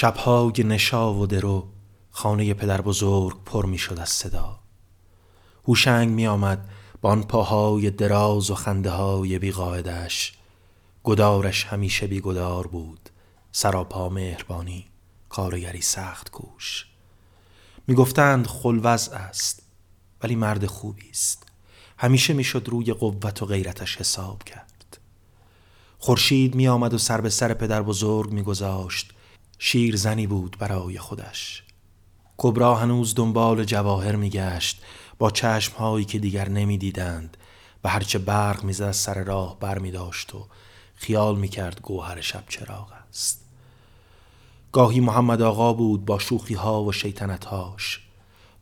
شبهای نشا و درو خانه پدر بزرگ پر می شد از صدا. هوشنگ می آمد با آن پاهای دراز و خنده های بیقاعدش گدارش همیشه بیگدار بود. سراپا مهربانی کارگری سخت کوش. می‌گفتند خلوز است ولی مرد خوبی است. همیشه می‌شد روی قوت و غیرتش حساب کرد. خورشید می آمد و سر به سر پدر بزرگ میگذاشت. شیر زنی بود برای خودش. کبرا هنوز دنبال جواهر میگشت با چشم هایی که دیگر نمی‌دیدند. و هرچه برق می‌زد سر راه بر می داشت و خیال می‌کرد گوهر شب چراغ است. گاهی محمد آقا بود با شوخی ها و شیطنت هاش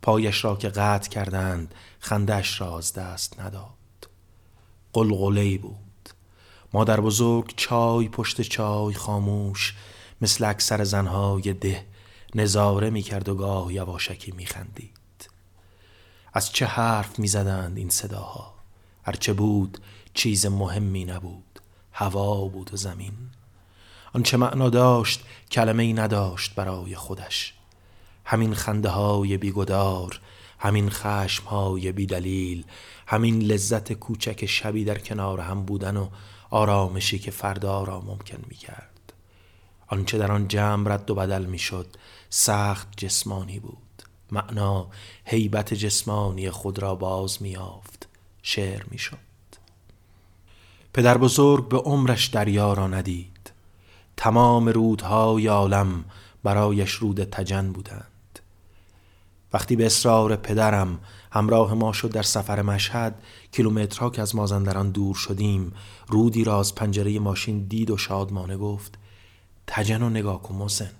پایش را که قطع کردند خندش را از دست نداد. قلقلی بود. مادر بزرگ چای پشت چای خاموش مثل اکثر زنهای ده نظاره می‌کرد و گاه یواشکی میخندید. از چه حرف می‌زدند این صداها؟ هرچه بود چیز مهمی نبود هوا بود و زمین. آنچه معنا داشت کلمه ای نداشت برای خودش. همین خنده های بیگدار همین خشم های بیدلیل همین لذت کوچک شبی در کنار هم بودن و آرامشی که فردا را ممکن می کرد آنچه در آن جمع رد و بدل می شد سخت جسمانی بود. معنا هیبت جسمانی خود را باز می یافت شعر می شد پدر بزرگ به عمرش دریا را ندید. تمام رودهای عالم برایش رود تجن بودند. وقتی به اصرار پدرم همراه ما شد در سفر مشهد کیلومترها که از مازندران دور شدیم رودی را از پنجره ماشین دید و شادمانه گفت تجن و نگاه کن مزن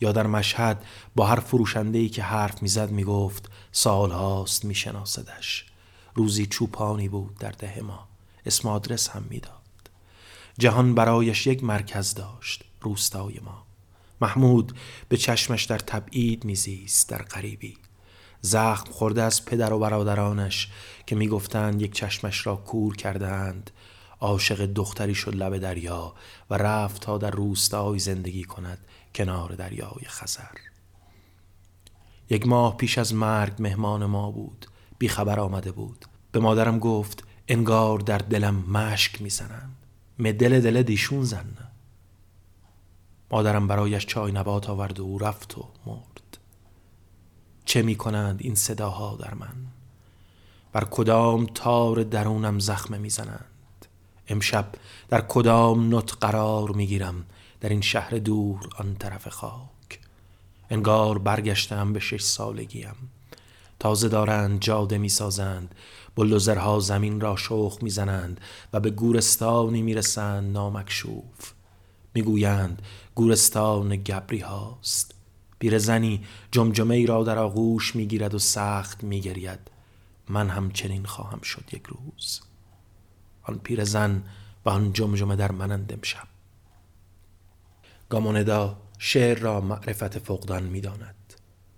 یا در مشهد با هر فروشنده که حرف می‌زد می‌گفت سالهاست میشناسدش. روزی چوپانی بود در ده ما. اسم آدرس هم می‌داد. جهان برایش یک مرکز داشت روستای ما. محمود به چشمش در تبعید میزیست در غریبی. زخم خورده از پدر و برادرانش که می‌گفتند یک چشمش را کور کردند عاشق دختری شد لب دریا و رفت تا در روستای زندگی کند کنار دریای خزر. یک ماه پیش از مرگ مهمان ما بود بیخبر آمده بود. به مادرم گفت انگار در دلم مشک می‌زنند. می دل دل دیشون زن. مادرم برایش چای نبات آورد و او رفت و مرد. چه می کنند این صداها در من؟ بر کدام تار درونم زخم می‌زنند امشب در کدام نط قرار می‌گیرم در این شهر دور آن طرف خاک؟ انگار برگشتم به شش سالگیم. تازه دارند جاده می‌سازند بلوزرها زمین را شخ می‌زنند و به گورستانی می‌رسند نامکشوف. می‌گویند گورستان گبری هاست. پیرزنی جمجمه ای را در آغوش می‌گیرد و سخت میگرید. من هم چنین خواهم شد یک روز. آن پیرزن و آن جمجمه در منند امشب. گاموندا شعر را معرفت فقدان می‌داند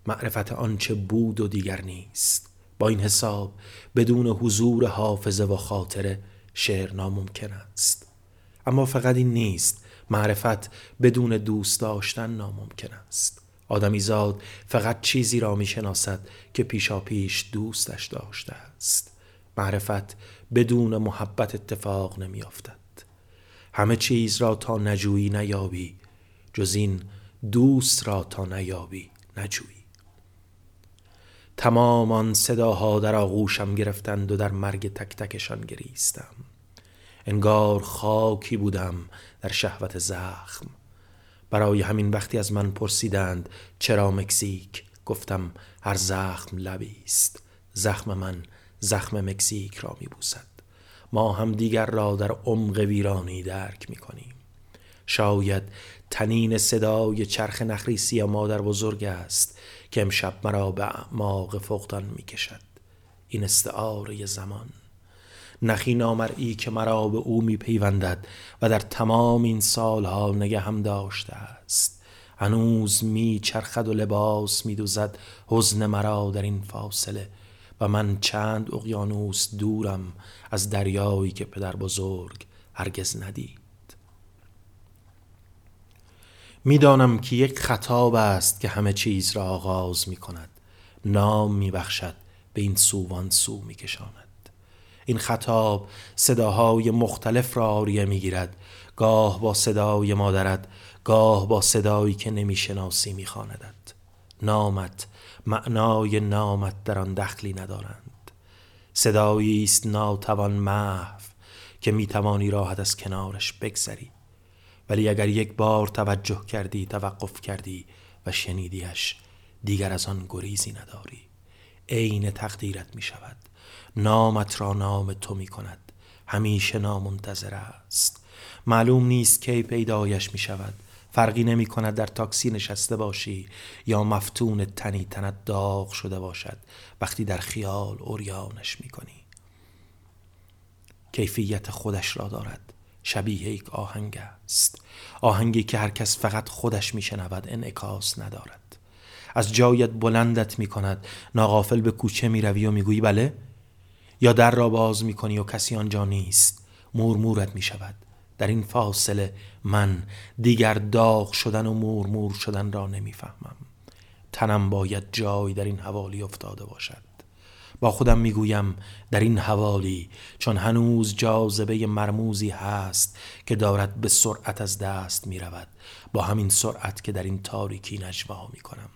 معرفت آنچه بود و دیگر نیست. با این حساب بدون حضور حافظه و خاطره شعر ناممکن است. اما فقط این نیست. معرفت بدون دوست داشتن ناممکن است. آدمیزاد فقط چیزی را می‌شناسد که پیشا پیش دوستش داشته است. معرفت بدون محبت اتفاق نمیافتد. همه چیز را تا نجویی نیابی جز این دوست را تا نیابی نجویی. تمام آن صداها در آغوشم گرفتند و در مرگ تک تکشان گریستم. انگار خاکی بودم در شهوت زخم. برای همین وقتی از من پرسیدند چرا مکزیک گفتم هر زخم لبی است زخم من زخم مکزیک را میبوسد. ما هم دیگر را در عمق ویرانی درک می‌کنیم. شاید تنین صدای چرخ نخریسی مادر بزرگ است که امشب مرا به اعماق فقدان می کشد این استعاره زمان. نخی نامرئی که مرا به او می پیوندد و در تمام این سالها نگه هم داشته است. هنوز می چرخد و لباس می دوزد حزن مرا در این فاصله. و من چند اقیانوس دورم از دریایی که پدر بزرگ هرگز ندید. می‌دانم که یک خطاب است که همه چیز را آغاز می کند نام می بخشد به این سووان سو می کشاند این خطاب صداهای مختلف را آریه می گیرد گاه با صدای مادرت گاه با صدایی که نمی‌شناسی میخواندد نامت معنای نامت در آن دخلی ندارند. صدایی است ناتوان محو که می‌توانی راحت از کنارش بگذری. ولی اگر یک بار توجه کردی توقف کردی و شنیدیش دیگر از آن گریزی نداری. عین تقدیرت می شود نامت را نام تو می کند همیشه نامنتظر است. معلوم نیست کی پیدایش می شود فرقی نمی کند در تاکسی نشسته باشی یا مفتون تنی تنت داغ شده باشد وقتی در خیال اوریانش می کنی کیفیت خودش را دارد. شبیه یک آهنگ است. آهنگی که هر کس فقط خودش میشنود انعکاس ندارد. از جایت بلندت می کند ناغافل به کوچه می روی و می‌گویی بله؟ یا در را باز می کنی و کسی آنجا نیست. مورمورت می شود در این فاصله من دیگر داغ شدن و مورمور شدن را نمی‌فهمم. تنم باید جای در این حوالی افتاده باشد. با خودم می‌گویم در این حوالی چون هنوز جاذبه مرموزی هست که دارد به سرعت از دست می رود با همین سرعت که در این تاریکی نجوا می کنم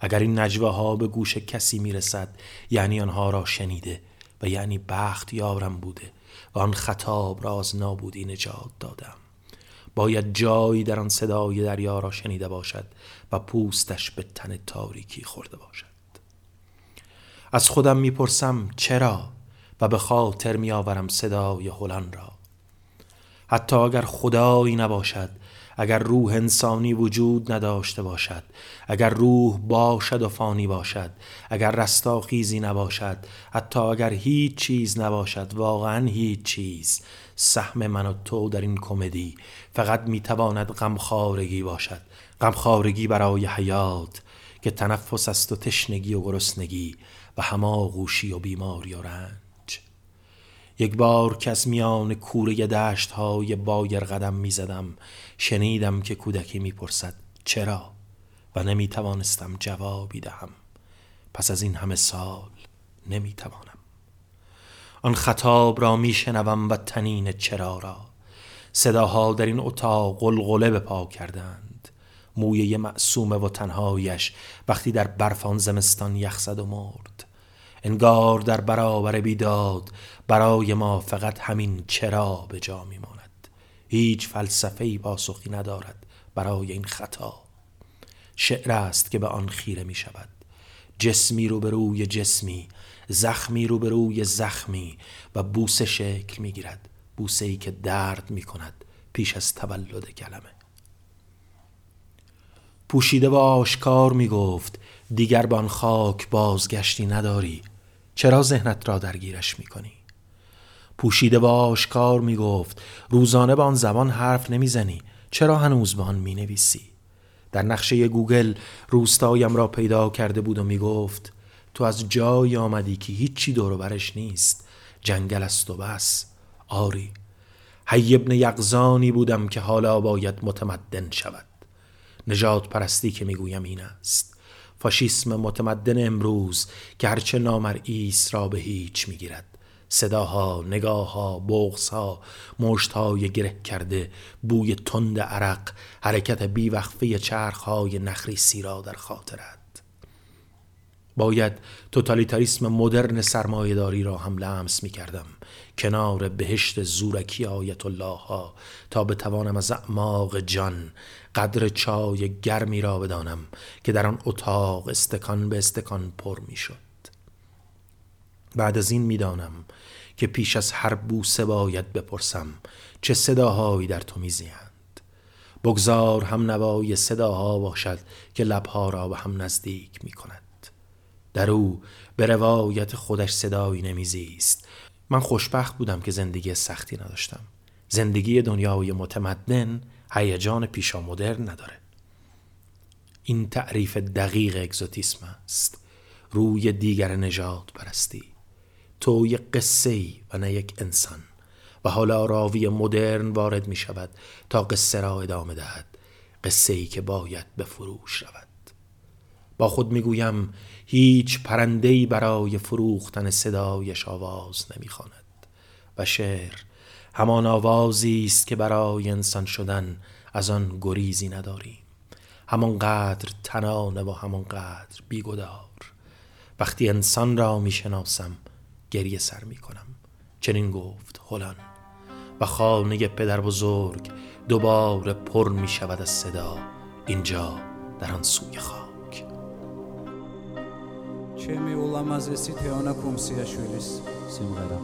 اگر این نجواها به گوش کسی می رسد یعنی آنها را شنیده و یعنی بخت یارم بوده. و آن خطاب را از نابودی نجات دادم. باید جایی در آن صدای دریا را شنیده باشد و پوستش به تن تاریکی خورده باشد. از خودم می‌پرسم چرا و به خاطر میآورم صدای هلان را. حتی اگر خدایی نباشد اگر روح انسانی وجود نداشته باشد اگر روح باشد و فانی باشد اگر رستاخیزی نباشد حتی اگر هیچ چیز نباشد واقعا هیچ چیز سهم من و تو در این کمدی فقط می‌تواند غمخوارگی باشد. غمخوارگی برای حیات که تنفس است و تشنگی و گرسنگی و هماغوشی و بیماری و رنج. یک بار از میان کوره دشت های بایر قدم می زدم شنیدم که کودکی می پرسد چرا؟ و نمی توانستم جوابی دهم. پس از این همه سال نمی توانم آن خطاب را می شنوم و تنین چرا را. صداها در این اتاق قلقله به پا کردند. مویه معصومه و تنهایش وقتی در برفان زمستان یخزد و مرد. انگار در برابر بیداد برای ما فقط همین چرا به جا میماند. هیچ فلسفه پاسخی ندارد برای این خطا. شعر است که به آن خیره می شود جسمی رو به روی جسمی زخمی رو به روی زخمی و بوسه شکل می گیرد بوسه ای که درد می کند پیش از تولد کلمه. پوشیده و آشکار می گفت دیگر بان خاک بازگشتی نداری. چرا ذهنت را درگیرش می کنی؟ پوشیده و آشکار می گفت روزانه با آن زبان حرف نمی‌زنی چرا هنوز به آن می نویسی؟ در نقشه گوگل روستایم را پیدا کرده بود و می گفت تو از جایی آمدی که هیچی دور برش نیست جنگل است و بس آری حی ابن یقزانی بودم که حالا باید متمدن شود نجات پرستی که می‌گویم این است فاشیسم متمدن امروز که هرچه نامرئیس را به هیچ می‌گیرد. صداها، نگاهها، بغزها، مشتهای گره کرده، بوی تند عرق، حرکت بیوقفه چرخهای نخریسی را در خاطرت. باید توتالیتاریسم مدرن سرمایهداری را هم لمس می کردم کنار بهشت زورکی آیت الله ها تا بتوانم از اعماق جان قدر چای گرمی را بدانم که در آن اتاق استکان به استکان پر می شد بعد از این می‌دانم که پیش از هر بوسه باید بپرسم چه صداهایی در تو میزیند. بگذار هم نوای صداها باشد که لبها را به هم نزدیک می کند در او به روایت خودش صدایی نمیزیست. من خوشبخت بودم که زندگی سختی نداشتم. زندگی دنیای متمدن هیجان پیشا مدرن نداره. این تعریف دقیق اگزوتیسم است. روی دیگر نجات پرستی. تو یک قصه و نه یک انسان. و حالا راوی مدرن وارد می شود تا قصه را ادامه دهد. قصه ای که باید به فروش رود. با خود می‌گویم هیچ پرندهی برای فروختن صدایش آواز نمی‌خواند. و شعر همان آوازی است که برای انسان شدن از آن گریزی نداریم. همانقدر تنانه و همانقدر بیگدار. وقتی انسان را می‌شناسم گریه سر می‌کنم. چنین گفت هلان و خانه پدر بزرگ دوباره پر می شود از صدا. اینجا در آن سوی خاک ჩემი ულამაზესი თეონა კუმსიაშვილის სიმღერა